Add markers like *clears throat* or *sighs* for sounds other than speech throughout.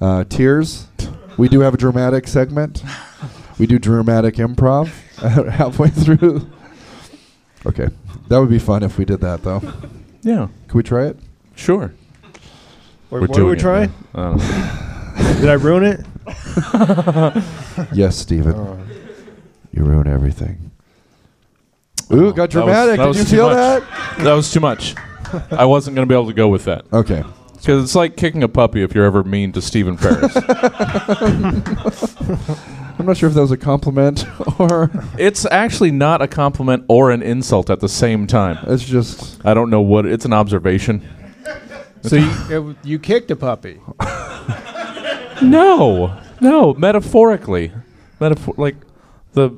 Uh, tears. We do have a dramatic segment. We do dramatic improv *laughs* halfway through. Okay, that would be fun if we did that, though. Yeah, Can we try it? sure. What, We're what are we doing it trying? now. *laughs* Did I ruin it? *laughs* Yes, Steven. Oh. You ruin everything. Ooh, Oh, got that was- dramatic. that Did you too feel much. that? that was too much. I wasn't going to be able to go with that Okay. Because it's like kicking a puppy if you're ever mean to Stephen Ferris. *laughs* I'm not sure if that was a compliment *laughs* or it's actually not a compliment or an insult at the same time. it's just. I don't know what it's an observation. So you, it- you kicked a puppy. *laughs* No, no, metaphorically, metaphor like the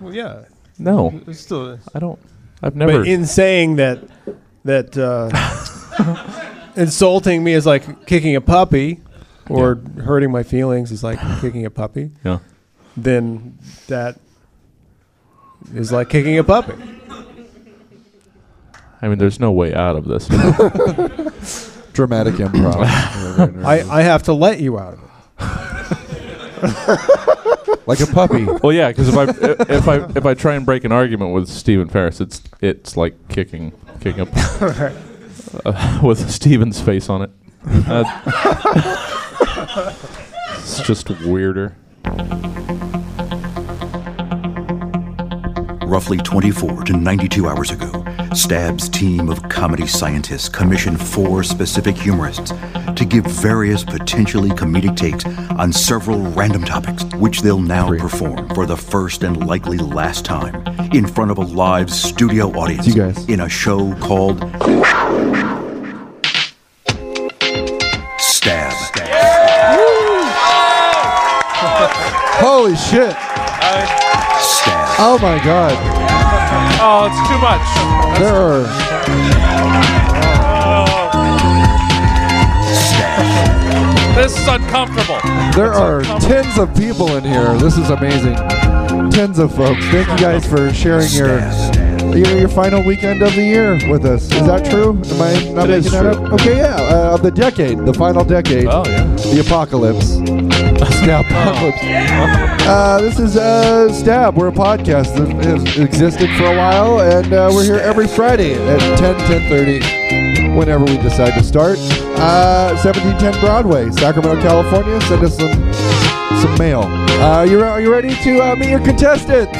Well, yeah. no. It's still. I don't. I've never. But in saying that, that uh, insulting me is like kicking a puppy, or hurting my feelings is like *sighs* kicking a puppy. yeah. Then that is like kicking a puppy. I mean, there's no way out of this. *laughs* Dramatic improv. *laughs* I, I have to let you out of it. *laughs* like a puppy. well, yeah, because if I if I if I try and break an argument with Stephen Ferris, it's it's like kicking kicking up uh, *laughs* with Steven's face on it. Uh, *laughs* it's just weirder. Roughly 24 to 92 hours ago, Stab's team of comedy scientists commissioned four specific humorists to give various potentially comedic takes on several random topics, which they'll now perform for the first and likely last time in front of a live studio audience You guys. in a show called Holy shit! Stab. Oh my god! Oh, it's too much. There are Stab. This is uncomfortable. there are tens of people in here. This is amazing. Tens of folks. Thank you guys for sharing your your, your final weekend of the year with us. Is that true? Am I not It is making that true. up? Okay, yeah. Uh, of the decade, the final decade, Oh yeah. the apocalypse. Stab apocalypse. Uh, this is uh, Stab. We're a podcast that has existed for a while, and uh, we're here every Friday at 10, 10.30, whenever we decide to start. Uh, 1710 Broadway, Sacramento, California. Send us some some mail. Uh, you are you ready to uh, meet your contestants?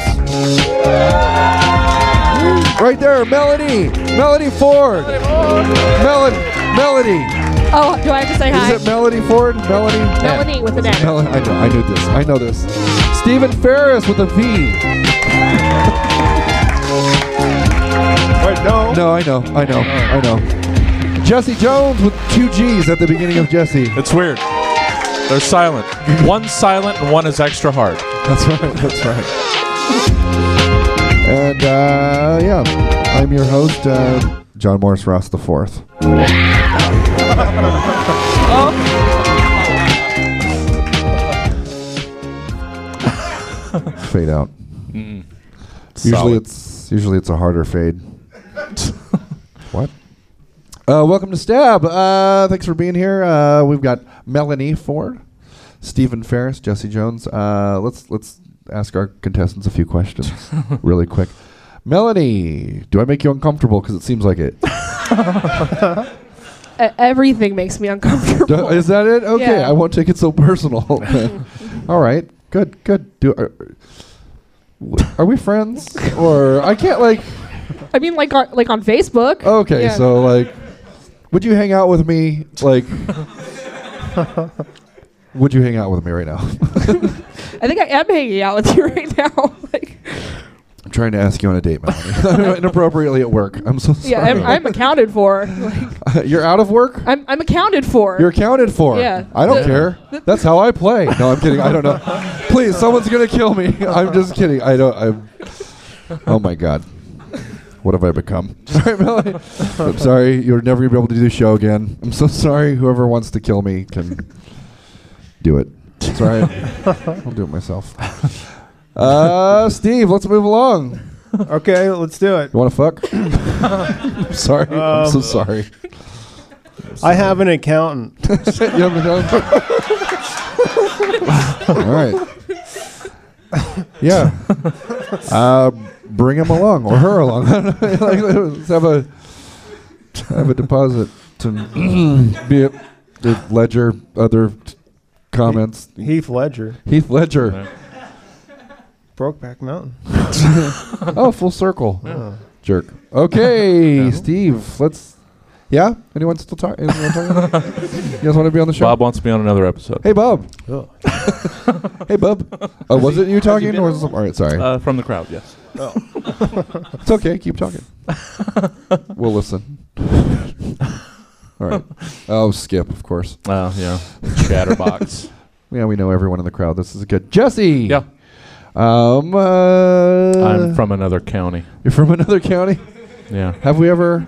Right there, Melanie, Melanie Ford, Melody, Melody. Oh, do I have to say hi? Is it Melody Ford? Melanie. Melanie with an N. Mel- I know. I knew this. I know this. Stephen Ferris with a V. Wait, no. No, I know. I know. I know. Jesse Jones with two G's at the beginning of Jesse. It's weird. They're silent. *laughs* One's silent and one is extra hard. That's right. That's right. And uh, yeah, I'm your host, uh, John Morris Ross the Fourth. *laughs* Fade out. Usually Solid. it's usually it's a harder fade. *laughs* what? Uh, welcome to Stab. Uh, thanks for being here. Uh, we've got Melanie Ford, Stephen Ferris, Jesse Jones. Uh, let's let's ask our contestants a few questions, *laughs* really quick. Melanie, do I make you uncomfortable? Because it seems like it. E- everything makes me uncomfortable. Do- *laughs* is that it? Okay, Yeah. I won't take it so personal. *laughs* *laughs* All right, good, good. Do are, are we friends or I can't like? I mean, like on like on Facebook. Okay, Yeah. so like, would you hang out with me? Like, would you hang out with me right now? I think I am hanging out with you right now. like, I'm trying to ask you on a date, Melanie. *laughs* Inappropriately at work. I'm so sorry. yeah, I'm, I'm accounted for. Like, *laughs* You're out of work. I'm I'm accounted for. You're accounted for. Yeah. I don't The- care. *laughs* That's how I play. No, I'm kidding. I don't know. Please, someone's gonna kill me. I'm just kidding. I don't. I'm. Oh my God. What have I become? Sorry, Melanie. I'm sorry. You're never gonna be able to do the show again. I'm so sorry. Whoever wants to kill me can do it. It's all right. I'll do it myself. Uh, *laughs* Steve, let's move along. Okay, let's do it. You want to fuck? I'm *laughs* *laughs* sorry. I'm so Um, sorry. I have an accountant. You have a- All right. Yeah. Uh, bring him along or her along. I like, let's have a have a deposit to *clears throat* be it the Ledger. Other t- comments. Heath Ledger, Heath Ledger. Yeah. Brokeback Mountain. *laughs* Oh, full circle. Oh. Jerk. Okay, Steve. Let's. Yeah. Anyone still talking? Anyone talking? *laughs* you guys want to be on the show? Bob wants to be on another episode. Hey, Bob. Oh. *laughs* Hey, Bub. Oh, was it you talking, or was it some, all right? Sorry. Uh, from the crowd, yes. Oh. it's okay. Keep talking. we'll listen. all right. Oh, Skip, of course. Oh, yeah. Chatterbox. Yeah, we know everyone in the crowd. This is a good. Jesse. yeah. Um. Uh, I'm from another county. You're from another county. Yeah. Have we ever?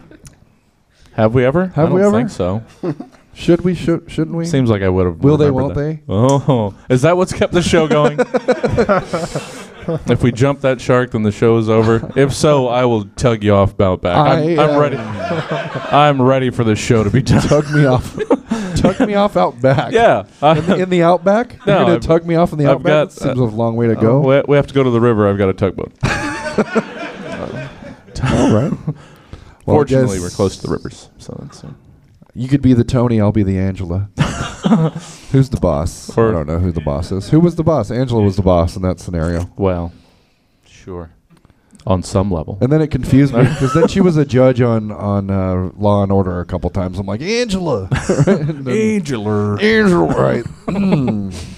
Have we ever? Have I we don't ever? think so. *laughs* Should we? Should shouldn't we? Seems like I would have. Will they? Won't that. they? Oh, is that what's kept the show going? *laughs* *laughs* if we jump that shark, then the show is over. If so, I will tug you off about back. I'm, I, I'm uh, ready. I'm ready for the show to be done. Tug me off. *laughs* tug me off out back. yeah. In the, in the outback? You're No, gonna I've- tug me off in the I've outback? got, That seems uh, a long way to Uh, go. we, we have to go to the river. I've got a tugboat. *laughs* All right. Well, Fortunately, we're close to the rivers, so that's uh, You could be the Tony. I'll be the Angela. *laughs* Who's the boss? Or- I don't know who the boss is. Who was the boss? Angela was the boss in that scenario. well, sure, on some level. And then it confused me *laughs* because then she was a judge on on uh, Law and Order a couple times. I'm like Angela, right? *laughs* And Angela. Angela, right? Mm.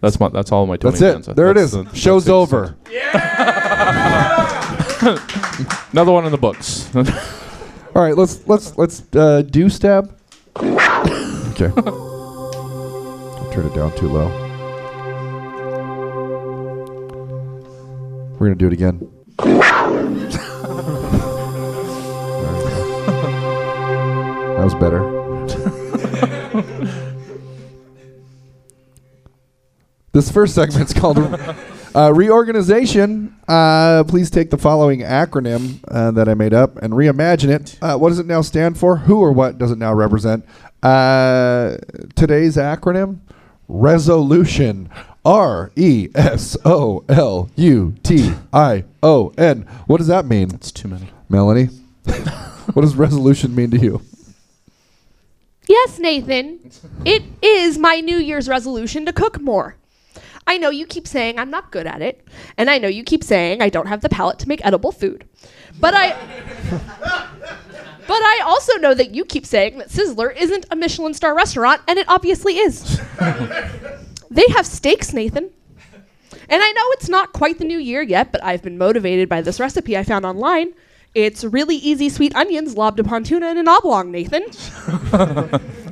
That's my. That's all my. Tony That's it. Danza. There it That's is. the- Show's that's it. over. Another one in the books. All right, let's let's let's uh, do stab. okay. Turn it down too low. We're gonna do it again. *laughs* That was better. *laughs* this first segment's called uh, reorganization. Uh, please take the following acronym uh, that I made up and reimagine it. Uh, what does it now stand for? Who or what does it now represent? Uh, today's acronym: resolution. R E S O L U T I O N. What does that mean, It's too many. Melanie? *laughs* what does resolution mean to you? Yes, Nathan. It is my New Year's resolution to cook more. I know you keep saying I'm not good at it, and I know you keep saying I don't have the palate to make edible food. But I *laughs* But I also know that you keep saying that Sizzler isn't a Michelin star restaurant, and it obviously is. *laughs* they have steaks, Nathan. And I know it's not quite the new year yet, but I've been motivated by this recipe I found online. It's really easy sweet onions lobbed upon tuna in an oblong, Nathan. *laughs*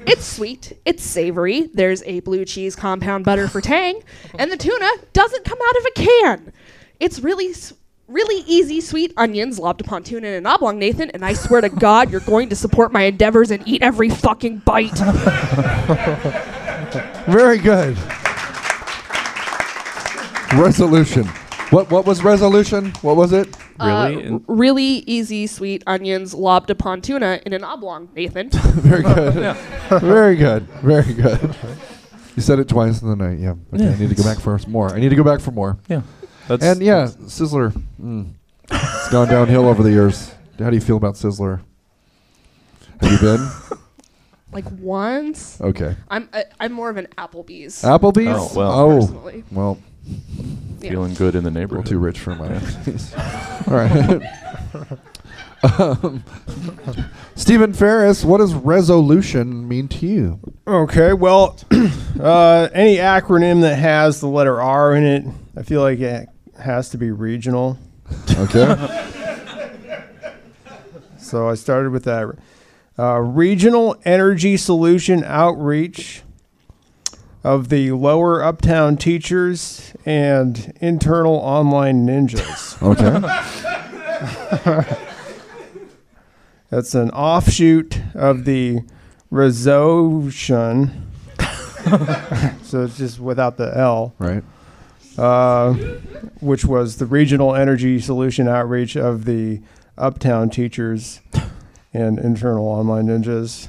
it's sweet, it's savory, there's a blue cheese compound butter for tang, and the tuna doesn't come out of a can. It's really really easy sweet onions lobbed upon tuna in an oblong, Nathan, and I swear to God you're going to support my endeavors and eat every fucking bite. *laughs* Very good. Resolution. What what was resolution? What was it? Really? Uh, r- really easy sweet onions lobbed upon tuna in an oblong, Nathan. *laughs* Very good. *laughs* Very good. Very good. You said it twice in the night. Yeah. Okay, I need to go back for more. I need to go back for more. yeah. That's And yeah, Sizzler. Mm, it's gone downhill over the years. How do you feel about Sizzler? Have you been? *laughs* like once. Okay. I'm I, I'm more of an Applebee's. Applebee's? Oh, well. Oh, Personally. well, Yeah. feeling good in the neighborhood. too rich for my Applebee's. *laughs* All right. um, Stephen Ferris, what does resolution mean to you? Okay, well, *clears throat* uh, any acronym that has the letter R in it, I feel like it has to be regional. Okay. *laughs* So I started with that. Uh, regional Energy Solution Outreach of the Lower Uptown Teachers and Internal Online Ninjas. Okay. *laughs* That's an offshoot of the Resolution. *laughs* so it's just without the L. right. Uh, which was the regional energy solution outreach of the Uptown teachers and internal online ninjas.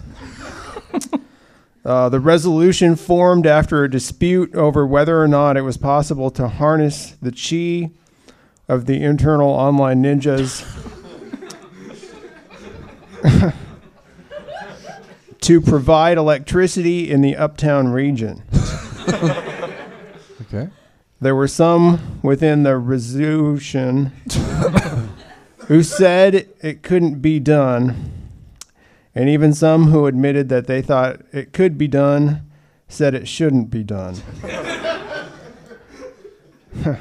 Uh, the resolution formed after a dispute over whether or not it was possible to harness the chi of the internal online ninjas *laughs* to provide electricity in the uptown region. *laughs* Okay. There were some within the resolution *laughs* who said it couldn't be done, and even some who admitted that they thought it could be done said it shouldn't be done. *laughs*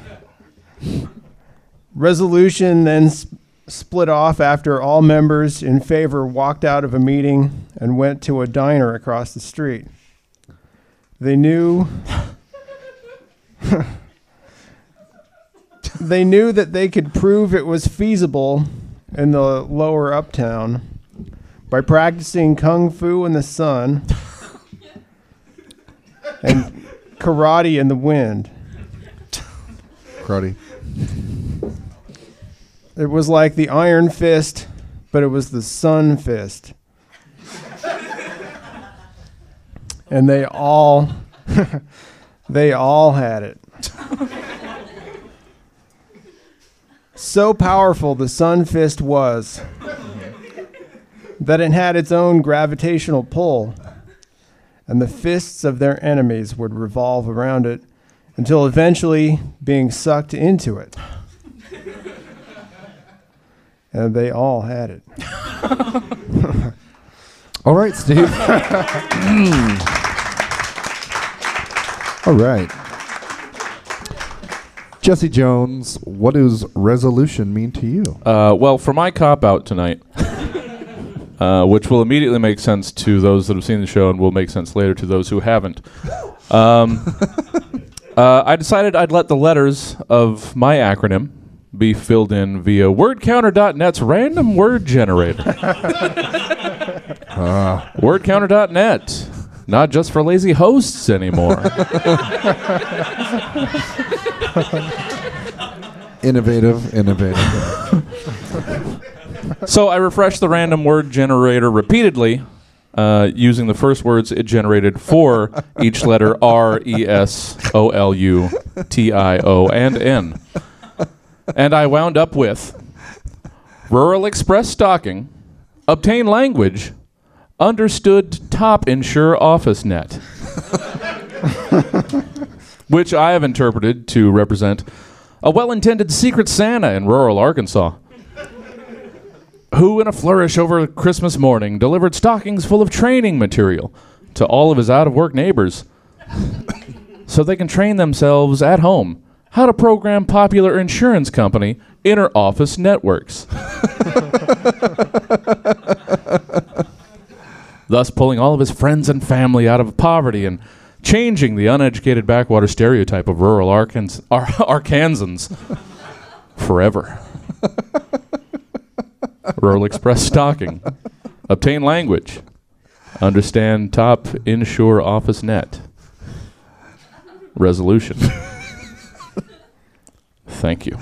Resolution then s- split off after all members in favor walked out of a meeting and went to a diner across the street. They knew *laughs* they knew that they could prove it was feasible in the lower uptown by practicing kung fu in the sun and karate in the wind. Karate. It was like the iron fist, but it was the sun fist. and they all *laughs* they all had it. *laughs* so powerful the sun fist was that it had its own gravitational pull, and the fists of their enemies would revolve around it until eventually being sucked into it. And they all had it. *laughs* All right, Steve. *laughs* Hmm. All right. Jesse Jones, what does resolution mean to you? Uh, well, for my cop out tonight, *laughs* uh, which will immediately make sense to those that have seen the show and will make sense later to those who haven't, um, *laughs* uh, I decided I'd let the letters of my acronym be filled in via wordcounter.net's random word generator. *laughs* Wordcounter.net. Not just for lazy hosts anymore. *laughs* Innovative, innovative. *laughs* So I refreshed the random word generator repeatedly uh, using the first words it generated for each letter R, E, S, O, L, U, T, I, O, and N. And I wound up with Rural Express Stocking, Obtain Language, Understood Top Insure Office Net. *laughs* Which I have interpreted to represent a well intended Secret Santa in rural Arkansas who, in a flourish over Christmas morning, delivered stockings full of training material to all of his out of work neighbors *laughs* so they can train themselves at home how to program popular insurance company inter office networks. *laughs* Thus, pulling all of his friends and family out of poverty and changing the uneducated backwater stereotype of rural Arkans- *laughs* Ar- Arkansans forever. *laughs* Rural Express stocking. Obtain language. Understand top insure office net. Resolution. *laughs* Thank you.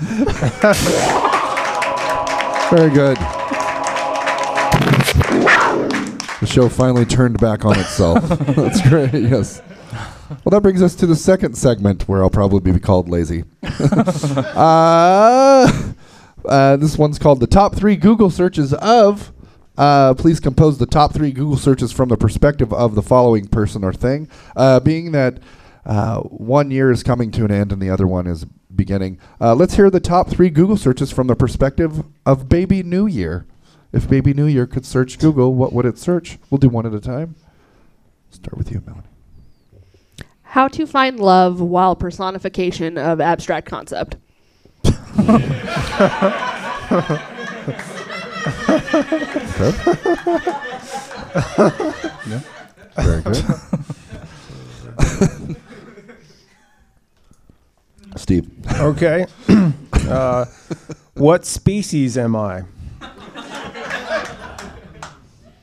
Very good. The show finally turned back on itself. *laughs* *laughs* That's great, yes. Well, that brings us to the second segment where I'll probably be called lazy. *laughs* uh, uh, this one's called the top three Google searches of. Uh, please compose the top three Google searches from the perspective of the following person or thing. Uh, being that uh, one year is coming to an end and the other one is beginning, uh, let's hear the top three Google searches from the perspective of Baby New Year. If Baby New Year could search Google, what would it search? We'll do one at a time. Start with you, Melanie. How to find love while personification of abstract concept. Okay. yeah. Very good. *laughs* Steve. Okay. *clears throat* uh, what species am I?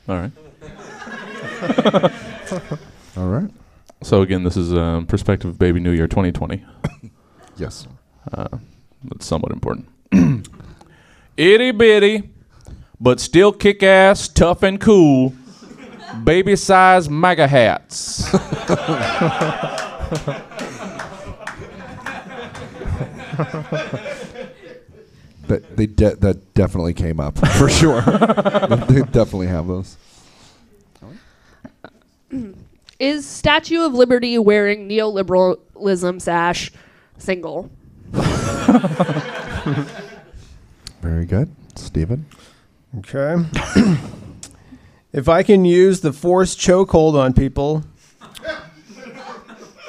All right. *laughs* All right. So again, this is um, perspective of Baby New Year 2020. *coughs* Yes. That's somewhat important. *coughs* Itty bitty, but still kick ass, tough and cool. baby size mega hats. *laughs* *laughs* That they de- that definitely came up *laughs* for sure. *laughs* they definitely have those. *clears throat* Is Statue of Liberty wearing neoliberalism sash single? *laughs* Very good, Stephen. Okay. *coughs* if I can use the force chokehold on people,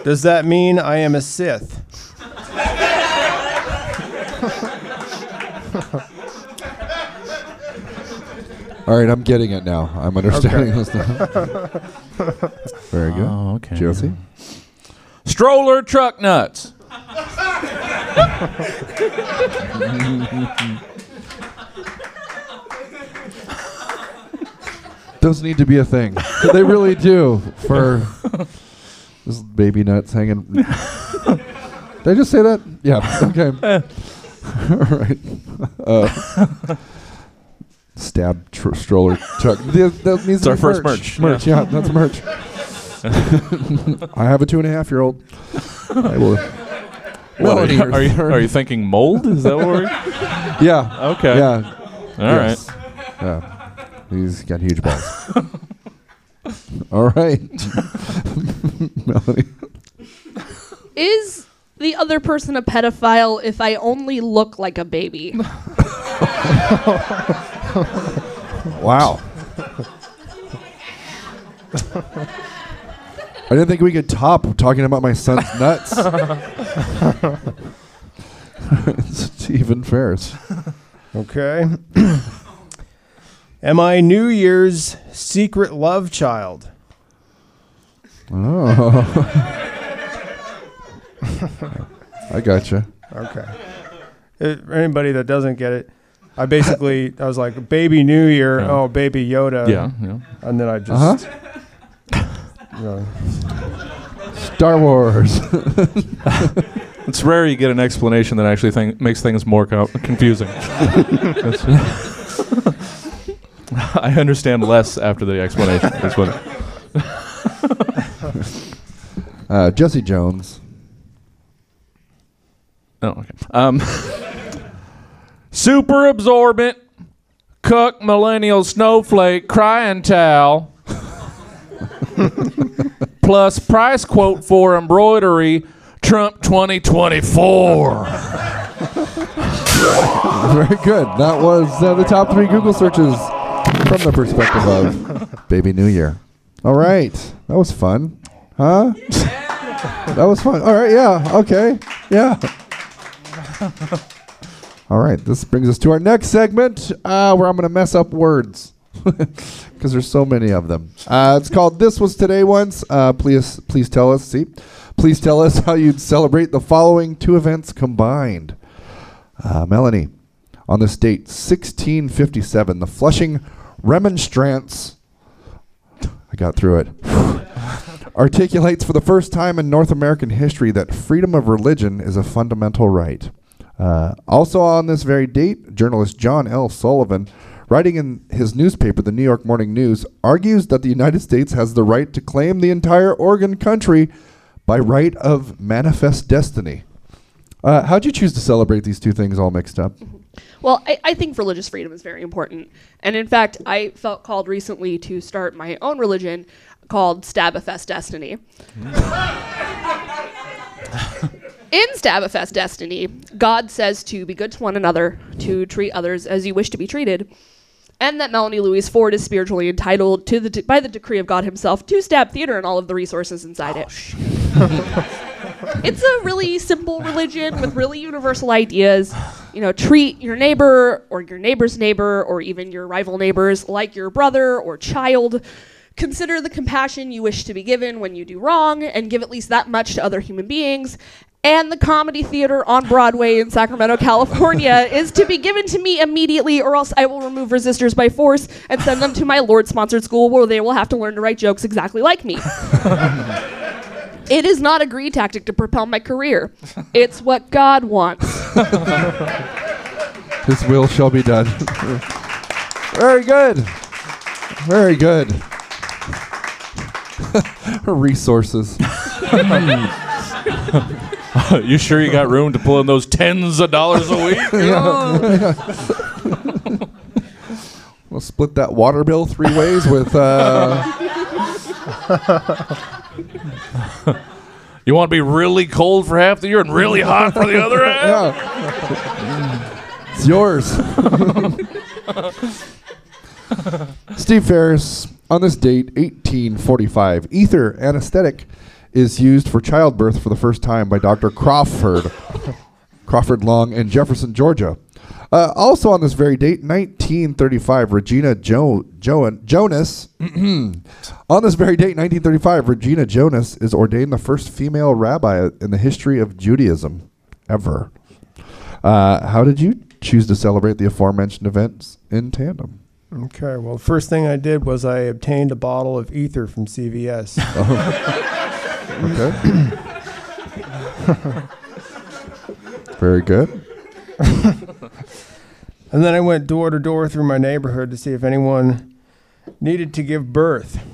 does that mean I am a Sith? *laughs* All right, I'm getting it now. I'm understanding this now. *laughs* Very good. Oh, okay. Josie. Stroller truck nuts. *laughs* Those need to be a thing. they really do for this baby nuts hanging. Did I just say that? Yeah. Okay. All *laughs* right. Uh, stab tr- stroller truck. Th- That needs It's our be first merch. merch, Merch. Yeah, that's merch. I have a two and a half year old. I will. What, are, you, are, you, are you thinking mold? Is that what we're. *laughs* Yeah. Okay. Yeah. All right. Yes. Yeah. He's got huge balls. *laughs* All right. Melanie. Is the other person a pedophile if I only look like a baby? *laughs* Wow. *laughs* I didn't think we could top talking about my son's nuts. *laughs* Stephen Ferris. Okay. *clears throat* Am I New Year's secret love child? Oh. I gotcha. Okay. For anybody that doesn't get it, I basically I was like baby New Year, Yeah. oh baby Yoda, Yeah. yeah. and then I just Uh-huh. you know, Star Wars. *laughs* It's rare you get an explanation that actually thing, makes things more co- confusing. That's- *laughs* I understand less after the explanation. That's what. Uh, Jesse Jones. Oh, okay. Um, *laughs* super absorbent, cook millennial snowflake crying towel, *laughs* plus price quote for embroidery, Trump 2024. *laughs* Very good. That was uh, the top three Google searches from the perspective of Baby New Year. All right. That was fun. Huh? that was fun. All right. Yeah. Okay. Yeah. *laughs* All right. This brings us to our next segment uh, where I'm going to mess up words *laughs* because there's so many of them. Uh, it's called This Was Today Once. Uh, please, please tell us. See, please tell us how you'd celebrate the following two events combined. Uh, Melanie, on this date, 1657, the Flushing Remonstrance, I got through it, *sighs* articulates for the first time in North American history that freedom of religion is a fundamental right. Uh, also on this very date, journalist John L. Sullivan, writing in his newspaper, the New York Morning News, argues that the United States has the right to claim the entire Oregon country by right of manifest destiny. Uh, how'd you choose to celebrate these two things all mixed up? Well, I, I think religious freedom is very important. And in fact, I felt called recently to start my own religion called Stabafest Destiny. *laughs* In Stabafest Destiny, God says to be good to one another, to treat others as you wish to be treated, and that Melanie Louise Ford is spiritually entitled to the de- by the decree of God Himself to Stab Theater and all of the resources inside it. *laughs* it's a really simple religion with really universal ideas. You know, treat your neighbor or your neighbor's neighbor or even your rival neighbors like your brother or child. Consider the compassion you wish to be given when you do wrong and give at least that much to other human beings. And the comedy theater on Broadway in Sacramento, California *laughs* is to be given to me immediately, or else I will remove resistors by force and send them to my Lord sponsored school where they will have to learn to write jokes exactly like me. *laughs* It is not a greed tactic to propel my career. It's what God wants. *laughs* His will shall be done. Very good. Very good. Resources. *laughs* you sure you got room to pull in those tens of dollars a week? *laughs* *laughs* We'll split that water bill three ways with. Uh, You want to be really cold for half the year and really hot for the other half? yeah. it's yours. Steve Ferris, on this date, 1845, ether anesthetic is used for childbirth for the first time by Dr. Crawford, *laughs* Crawford Long in Jefferson, Georgia. Uh, also on this very date, 1935, Regina jo- jo- Jonas. *clears throat* on this very date, 1935, Regina Jonas is ordained the first female rabbi in the history of Judaism ever. Uh, how did you choose to celebrate the aforementioned events in tandem? Okay, well, the first thing I did was I obtained a bottle of ether from CVS. *laughs* *laughs* Okay. *coughs* Very good. *laughs* and then I went door to door through my neighborhood to see if anyone needed to give birth. *laughs*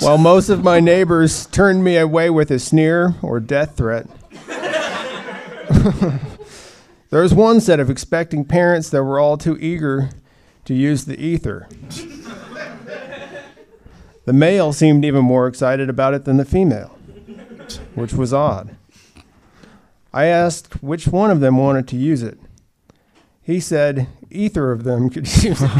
While most of my neighbors turned me away with a sneer or death threat, *laughs* there was one set of expecting parents that were all too eager to use the ether. The male seemed even more excited about it than the female, which was odd. I asked which one of them wanted to use it. He said either of them could *laughs* use it. *laughs*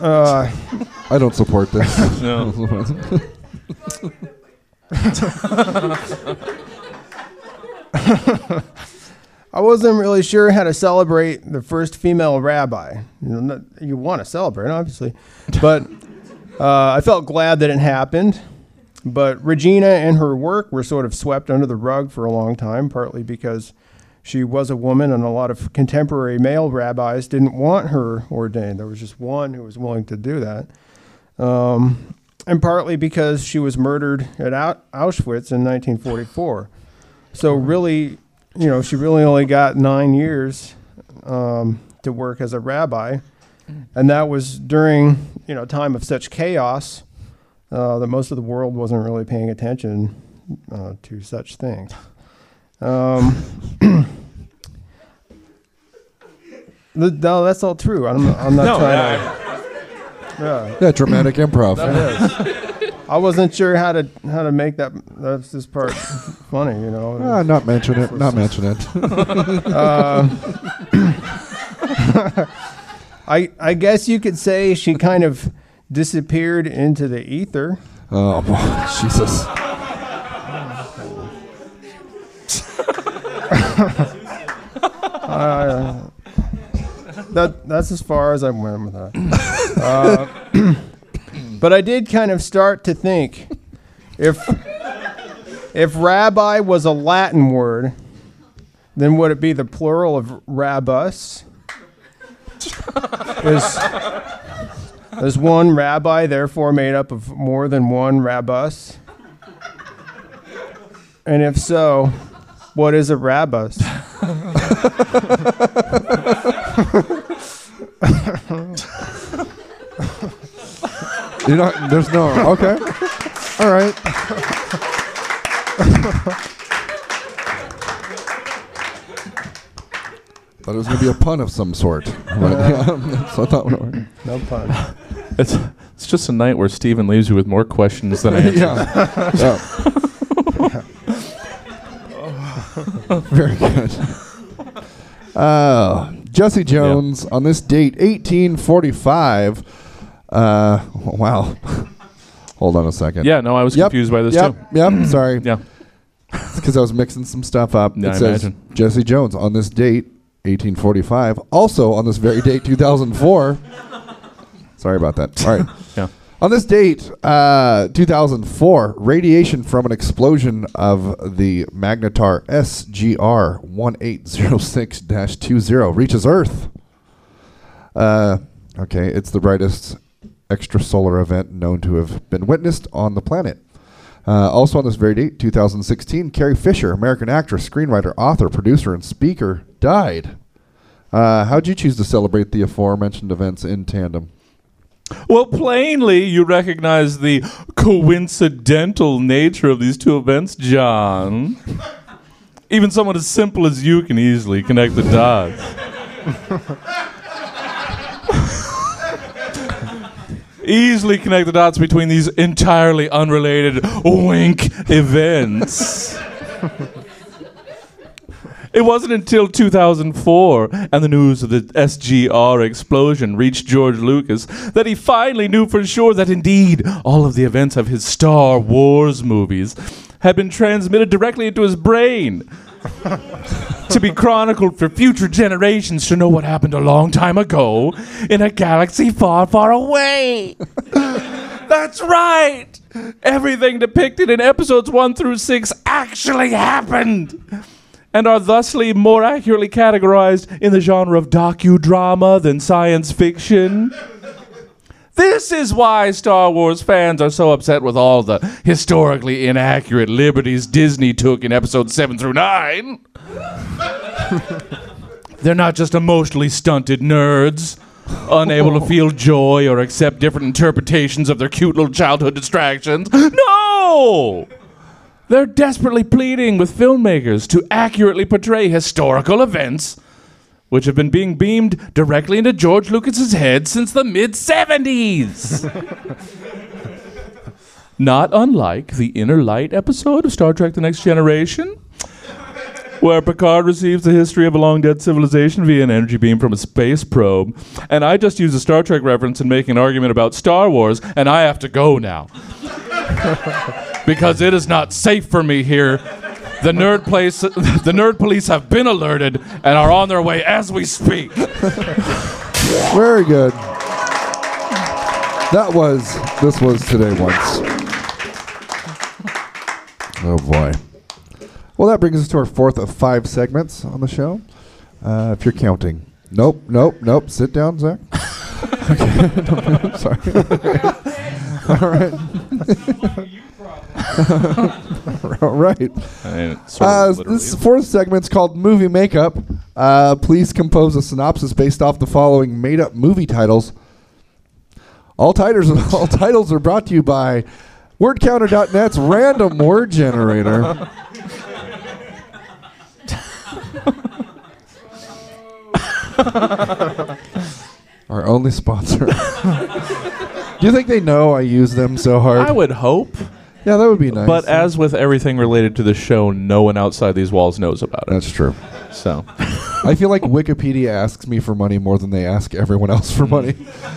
uh, I don't support this. No. *laughs* *laughs* I wasn't really sure how to celebrate the first female rabbi. You, know, not, you want to celebrate, obviously, but uh, I felt glad that it happened. But Regina and her work were sort of swept under the rug for a long time, partly because she was a woman, and a lot of contemporary male rabbis didn't want her ordained. There was just one who was willing to do that. Um, and partly because she was murdered at Au- Auschwitz in 1944. So really, you know, she really only got nine years um, to work as a rabbi, and that was during you know a time of such chaos uh, that most of the world wasn't really paying attention uh, to such things. Um, *coughs* no, that's all true. I'm, I'm not No, trying to. Yeah. yeah, dramatic improv. I wasn't sure how to how to make that that's this part funny, you know. Ah, not mention it. Not mention it. *laughs* I I guess you could say she kind of disappeared into the ether. oh, boy, *laughs* Jesus. *laughs* That that's as far as I went with that. Uh, *clears throat* but I did kind of start to think if if rabbi was a Latin word, then would it be the plural of rabbus? Is, is one rabbi therefore made up of more than one rabbus? And if so, what is a rabbus? *laughs* You know, there's no. Okay. All right. Thought it was going to be a pun of some sort. But, yeah, so I thought. No pun. It's it's just a night where Steven leaves you with more questions than answers. yeah. yeah. *laughs* Very good. Uh, Jesse Jones on this date, 1845. Uh, *laughs* wow. Hold on a second. Yeah, no, I was Yep, confused by this yep, too. Yep. *clears throat* Sorry. Yeah. *laughs* because I was mixing some stuff up. Yeah, it I says imagine. Jesse Jones on this date, 1845. Also on this very date, 2004. Sorry about that. All right. *laughs* Yeah. On this date, uh, 2004, radiation from an explosion of the Magnetar SGR 1806-20 reaches Earth. Uh, okay, it's the brightest extrasolar event known to have been witnessed on the planet. Uh, also on this very date, 2016, Carrie Fisher, American actress, screenwriter, author, producer, and speaker, died. Uh, how'd you choose to celebrate the aforementioned events in tandem? Well, plainly, you recognize the coincidental nature of these two events, John. *laughs* Even someone as simple as you can easily connect the dots. *laughs* easily connect the dots between these entirely unrelated wink events. *laughs* It wasn't until 2004 and the news of the SGR explosion reached George Lucas that he finally knew for sure that indeed all of the events of his Star Wars movies had been transmitted directly into his brain *laughs* to be chronicled for future generations to know what happened a long time ago in a galaxy far, far away. *laughs* That's right! Everything depicted in episodes 1 through 6 actually happened! and are thusly more accurately categorized in the genre of docudrama than science fiction. This is why Star Wars fans are so upset with all the historically inaccurate liberties Disney took in episodes 7 through 9. *laughs* They're not just emotionally stunted nerds, unable to feel joy or accept different interpretations of their cute little childhood distractions. No! They're desperately pleading with filmmakers to accurately portray historical events which have been being beamed directly into George Lucas's head since the mid 70s. *laughs* Not unlike the Inner Light episode of Star Trek The Next Generation, where Picard receives the history of a long dead civilization via an energy beam from a space probe. And I just used a Star Trek reference in making an argument about Star Wars, and I have to go now *laughs* because it is not safe for me here. The nerd place, *laughs* the nerd police have been alerted and are on their way as we speak. *laughs* Very good. That was this was today once. Oh boy. Well, that brings us to our fourth of five segments on the show. Uh, if you're counting. Nope, nope, nope. Sit down, Zach. *laughs* okay. Sorry. All right. *laughs* All right. Uh, this fourth segment's called Movie Makeup. Uh, please compose a synopsis based off the following made-up movie titles. All titles, *laughs* all titles are brought to you by WordCounter.net's random word generator. *laughs* Our only sponsor. Do you think they know I use them so hard? I would hope. Yeah, that would be nice. But as with everything related to the show, no one outside these walls knows about it. That's true. So *laughs* I feel like Wikipedia asks me for money more than they ask everyone else for money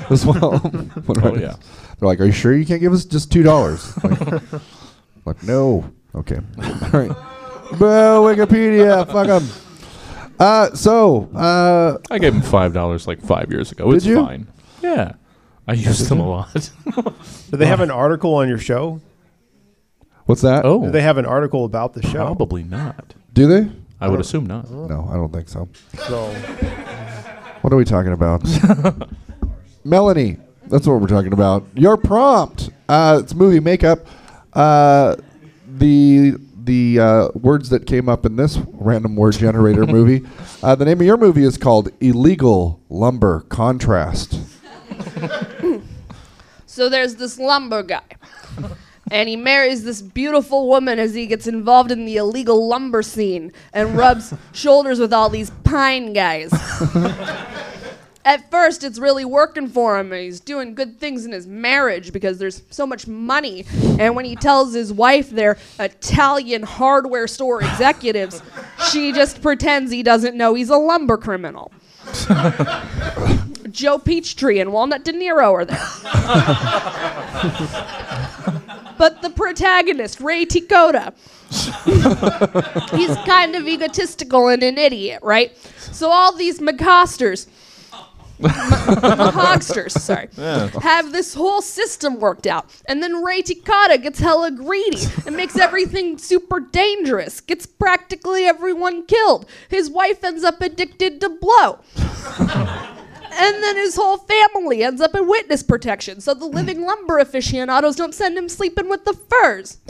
as well. *laughs* When I- Oh, yeah. They're like, "Are you sure you can't give us just two dollars?" *laughs* like, like, no. Okay. All right. Boo, Wikipedia. Fuck them. Uh, so, uh, I gave him five dollars like five years ago. Did it's you? fine. Yeah, I used them a lot. Do they have an article on your show? What's that? oh, Do they have an article about the show? probably not. Do they? I would assume not. No, I don't think so. So What are we talking about? *laughs* Melanie, that's what we're talking about. Your prompt. Uh, it's movie makeup. Uh, the the uh, words that came up in this random word generator *laughs* movie. Uh, the name of your movie is called Illegal Lumber Contrast. *laughs* So there's this lumber guy. And he marries this beautiful woman as he gets involved in the illegal lumber scene and rubs *laughs* shoulders with all these pine guys. *laughs* At first, it's really working for him, and he's doing good things in his marriage because there's so much money. And when he tells his wife they're Italian hardware store executives, she just pretends he doesn't know he's a lumber criminal. *laughs* Joe Peachtree and Walnut De Niro are there. *laughs* but the protagonist, Ray Tikota, he's kind of egotistical and an idiot, right? So all these McCosters, Mahogsters, *laughs* sorry, have this whole system worked out. And then Ray Tikata gets hella greedy and makes everything super dangerous, gets practically everyone killed. His wife ends up addicted to blow. *laughs* And then his whole family ends up in witness protection, so the living *clears throat* lumber aficionados don't send him sleeping with the firs. *laughs*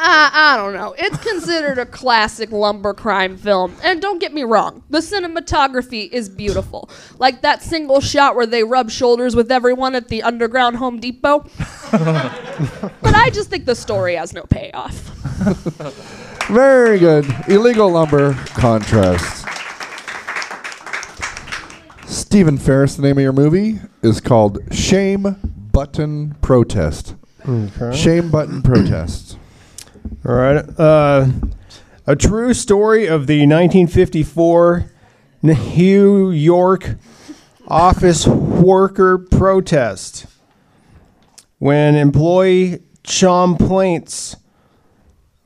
I, I don't know. It's considered a classic lumber crime film. And don't get me wrong, the cinematography is beautiful. Like that single shot where they rub shoulders with everyone at the underground Home Depot. *laughs* but I just think the story has no payoff. *laughs* Very good. Illegal lumber contrast. Stephen Ferris, the name of your movie is called Shame Button Protest. Okay. Shame Button Protest. All right. Uh, a true story of the 1954 New York office worker protest when employee complaints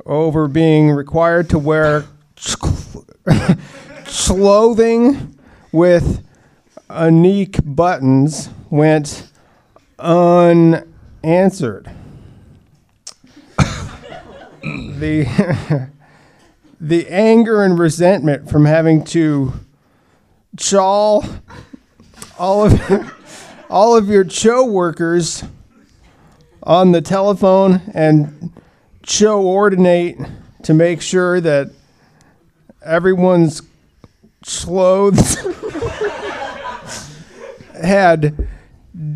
over being required to wear *laughs* clothing with unique buttons went unanswered. The *laughs* the anger and resentment from having to chaw all of *laughs* all of your show workers on the telephone and show ordinate to make sure that everyone's clothes *laughs* had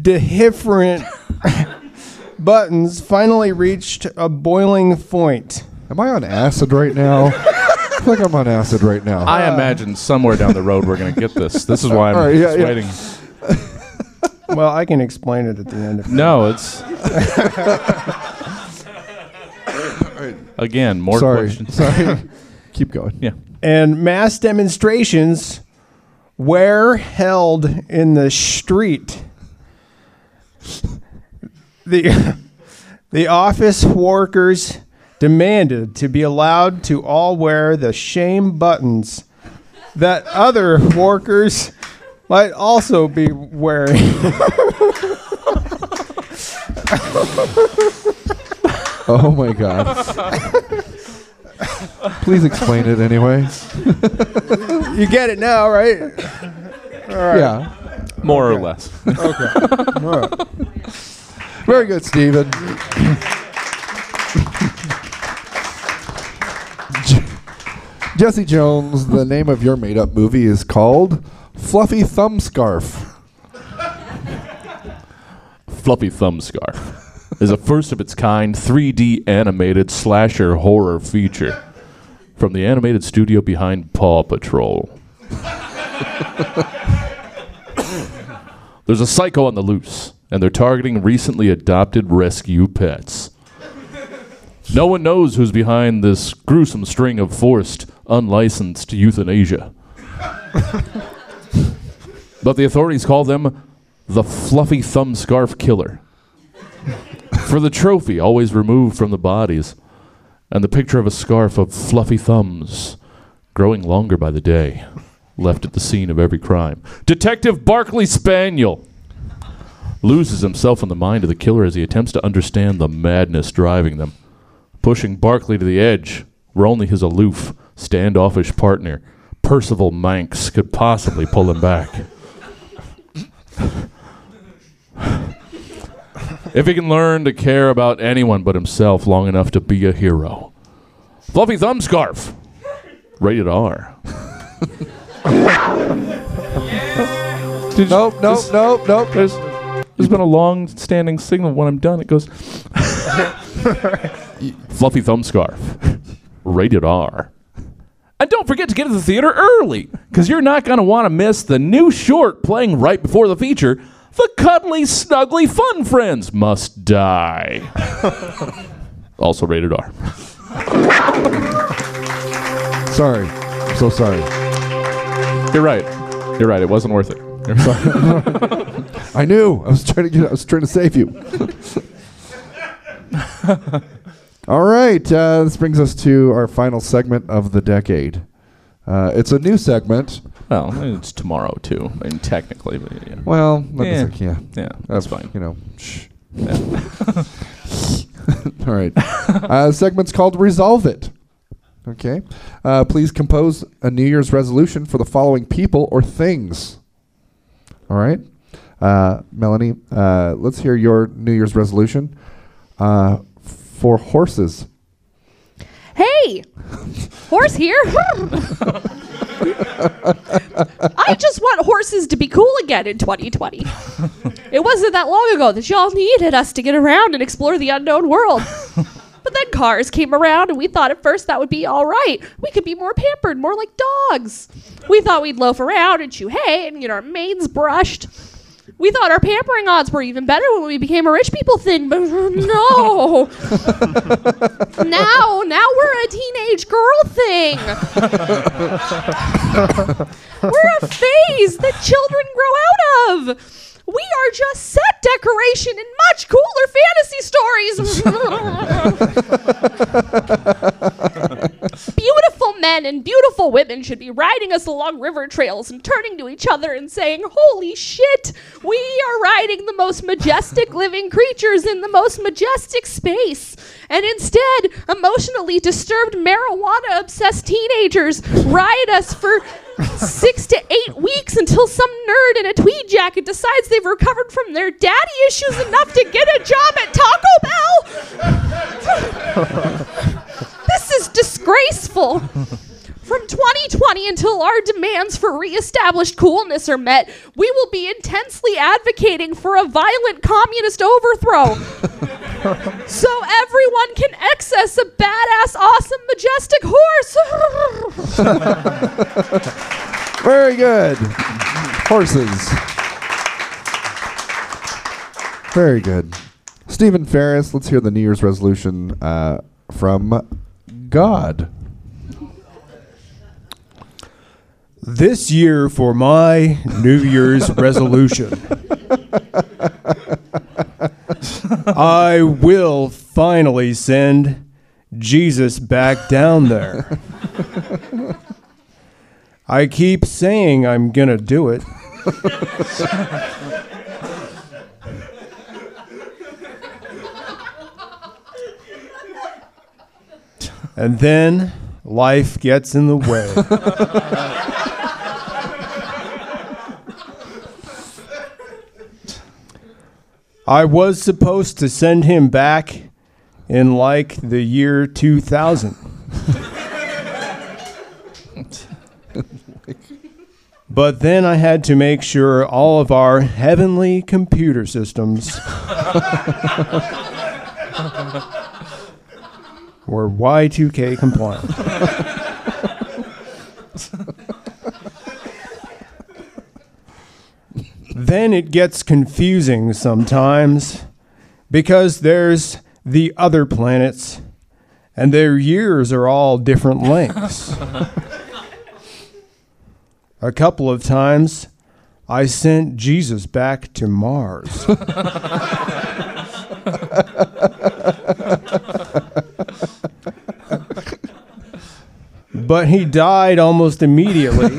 different *laughs* buttons finally reached a boiling point. Am I on acid right now? *laughs* I feel like I'm on acid right now. I imagine somewhere down the road we're going to get this. This is why I'm All right, yeah, just yeah. waiting. *laughs* Well, I can explain it at the end. If No, it's. Again, more sorry. questions. Sorry. Keep going. Yeah. and mass demonstrations were held in the street. The, the office workers demanded to be allowed to all wear the shame buttons that other workers might also be wearing. *laughs* Oh my god. Please explain it anyway. You get it now, right? Yeah. More or less. Okay. *laughs* Very good, Stephen. *laughs* Jesse Jones, the name of your made up movie is called Fluffy Thumb Scarf. Fluffy Thumb Scarf is a first of its kind 3D animated slasher horror feature from the animated studio behind Paw Patrol. There's a psycho on the loose, and they're targeting recently adopted rescue pets. No one knows who's behind this gruesome string of forced, unlicensed euthanasia. but the authorities call them the Fluffy Thumb Scarf Killer. For the trophy always removed from the bodies, and the picture of a scarf of fluffy thumbs, growing longer by the day, left at the scene of every crime. Detective Barkley Spaniel loses himself in the mind of the killer as he attempts to understand the madness driving them, pushing Barkley to the edge where only his aloof, standoffish partner, Percival Manx, could possibly pull him back. If he can learn to care about anyone but himself long enough to be a hero. Fluffy Thumb Scarf. Rated R. Nope, nope, nope, nope. There's, there's been a long standing signal. When I'm done, it goes *laughs* Fluffy Thumb Scarf. Rated R. And don't forget to get to the theater early, because you're not going to want to miss the new short playing right before the feature The Cuddly Snuggly Fun Friends Must Die. *laughs* also rated R. Sorry. I'm so sorry. You're right. You're right. It wasn't worth it. You're sorry. *laughs* I knew. I was trying to get I was trying to save you. *laughs* All right. Uh, this brings us to our final segment of the decade. Uh, it's a new segment. Well, it's tomorrow, too. I mean, technically. But yeah. Well, not Yeah. yeah. yeah. Yeah, that's fine. You know. Shh. *laughs* *laughs* All right. Uh, segment's called Resolve It. Okay. Uh, please compose a New Year's resolution for the following people or things. All right. Uh, Melanie, uh, let's hear your New Year's resolution uh, for horses. Hey, horse here. I just want horses to be cool again in 2020. It wasn't that long ago that y'all needed us to get around and explore the unknown world. But then cars came around, and we thought at first that would be all right. We could be more pampered, more like dogs. We thought we'd loaf around and chew hay and get our manes brushed. We thought our pampering odds were even better when we became a rich people thing, but *laughs* no. *laughs* now, now we're a teenage girl thing. *laughs* we're a phase that children grow out of. We are just set decoration in much cooler fantasy stories. Beautiful men and beautiful women should be riding us along river trails and turning to each other and saying, Holy shit, we are riding the most majestic living creatures in the most majestic space. And instead, emotionally disturbed, marijuana obsessed teenagers ride us for six to eight weeks until some nerd in a tweed jacket decides they've recovered from their daddy issues enough to get a job at Taco Bell. *laughs* disgraceful. From 2020 until our demands for reestablished coolness are met, we will be intensely advocating for a violent communist overthrow. *laughs* so everyone can access a badass, awesome, majestic horse. *laughs* Very good. Horses. Very good. Stephen Ferris, let's hear the New Year's resolution uh, from God. This year for my New Year's *laughs* resolution. I will finally send Jesus back down there. *laughs* I keep saying I'm going to do it. *laughs* and then life gets in the way. *laughs* I was supposed to send him back in like the year 2000. but then I had to make sure all of our heavenly computer systems *laughs* were Y2K compliant. *laughs* then it gets confusing sometimes because there's the other planets and their years are all different lengths. A couple of times I sent Jesus back to Mars. *laughs* but he died almost immediately. *laughs*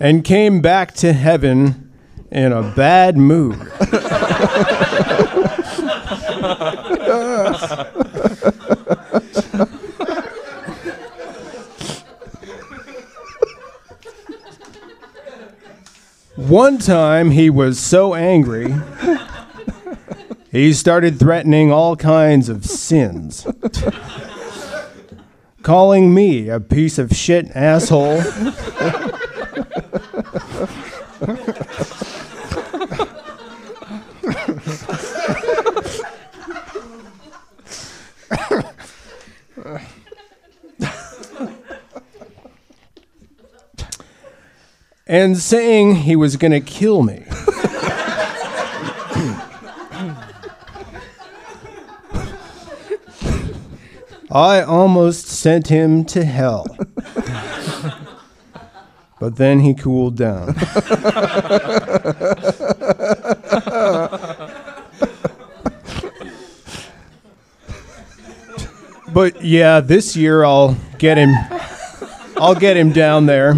and came back to heaven in a bad mood. *laughs* One time he was so angry, he started threatening all kinds of sins. Calling me a piece of shit asshole. And saying he was going to kill me. *laughs* I almost sent him to hell. But then he cooled down. But yeah, this year I'll get him. I'll get him down there.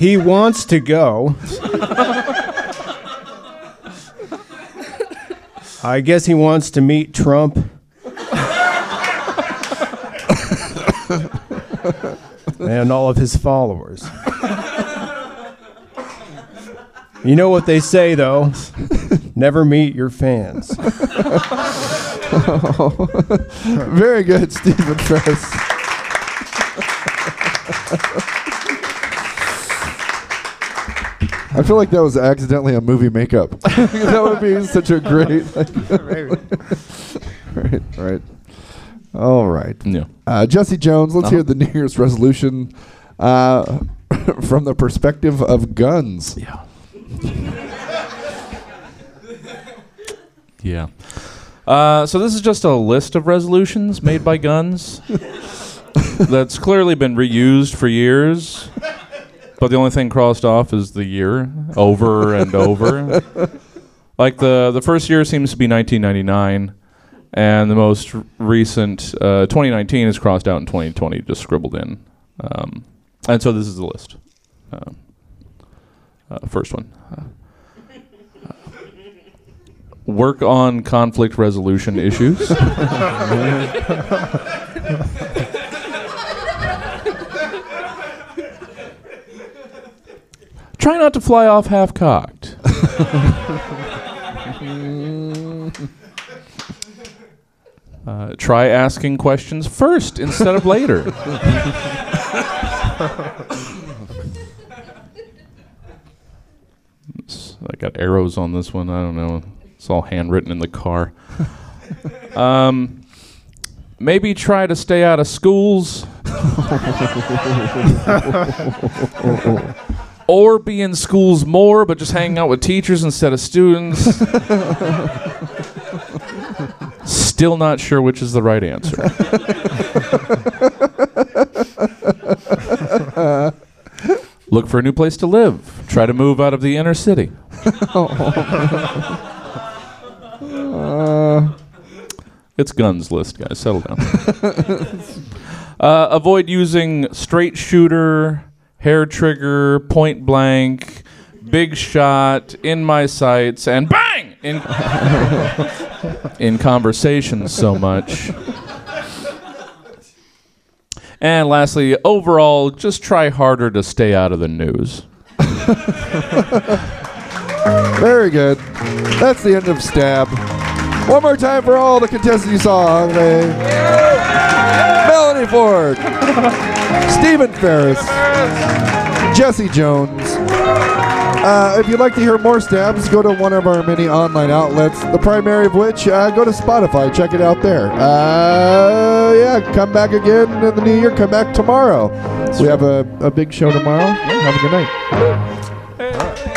He wants to go. I guess he wants to meet Trump. and all of his followers. You know what they say, though never meet your fans. *laughs* Very good, Stephen Ferris. I feel like that was accidentally a movie makeup. *laughs* that would be such a great. *laughs* *laughs* right, right. All right. Yeah. Uh, Jesse Jones, let's Uh-huh. hear the New Year's resolution uh, from the perspective of guns. Yeah. yeah. Uh, so this is just a list of resolutions made by guns that's clearly been reused for years. But the only thing crossed off is the year over and over. *laughs* like the the first year seems to be 1999, and the most r- recent uh, 2019 is crossed out in 2020, just scribbled in. Um, and so this is the list. Um, uh, first one. Uh, work on conflict resolution issues. *laughs* Try not to fly off half cocked. *laughs* Uh, try asking questions first instead of later. *laughs* I got arrows on this one. I don't know. It's all handwritten in the car. um, maybe try to stay out of schools. *laughs* or be in schools more, but just hanging out with teachers instead of students. *laughs* Still not sure which is the right answer. *laughs* Look for a new place to live. Try to move out of the inner city. *laughs* it's guns list, guys. Settle down. uh, avoid using straight shooter, hair trigger, point blank, big shot, in my sights, and bang in *laughs* in conversations so much. And lastly, overall, just try harder to stay out of the news. *laughs* Very good. That's the end of Stab. One more time for all the contestants you saw. Okay. Melanie Ford, Stephen Ferris, Jesse Jones. Uh, if you'd like to hear more stabs, go to one of our many online outlets. The primary of which, uh, go to Spotify. Check it out there. Uh, yeah, come back again in the new year. Come back tomorrow. We have a, a big show tomorrow. Have a good night.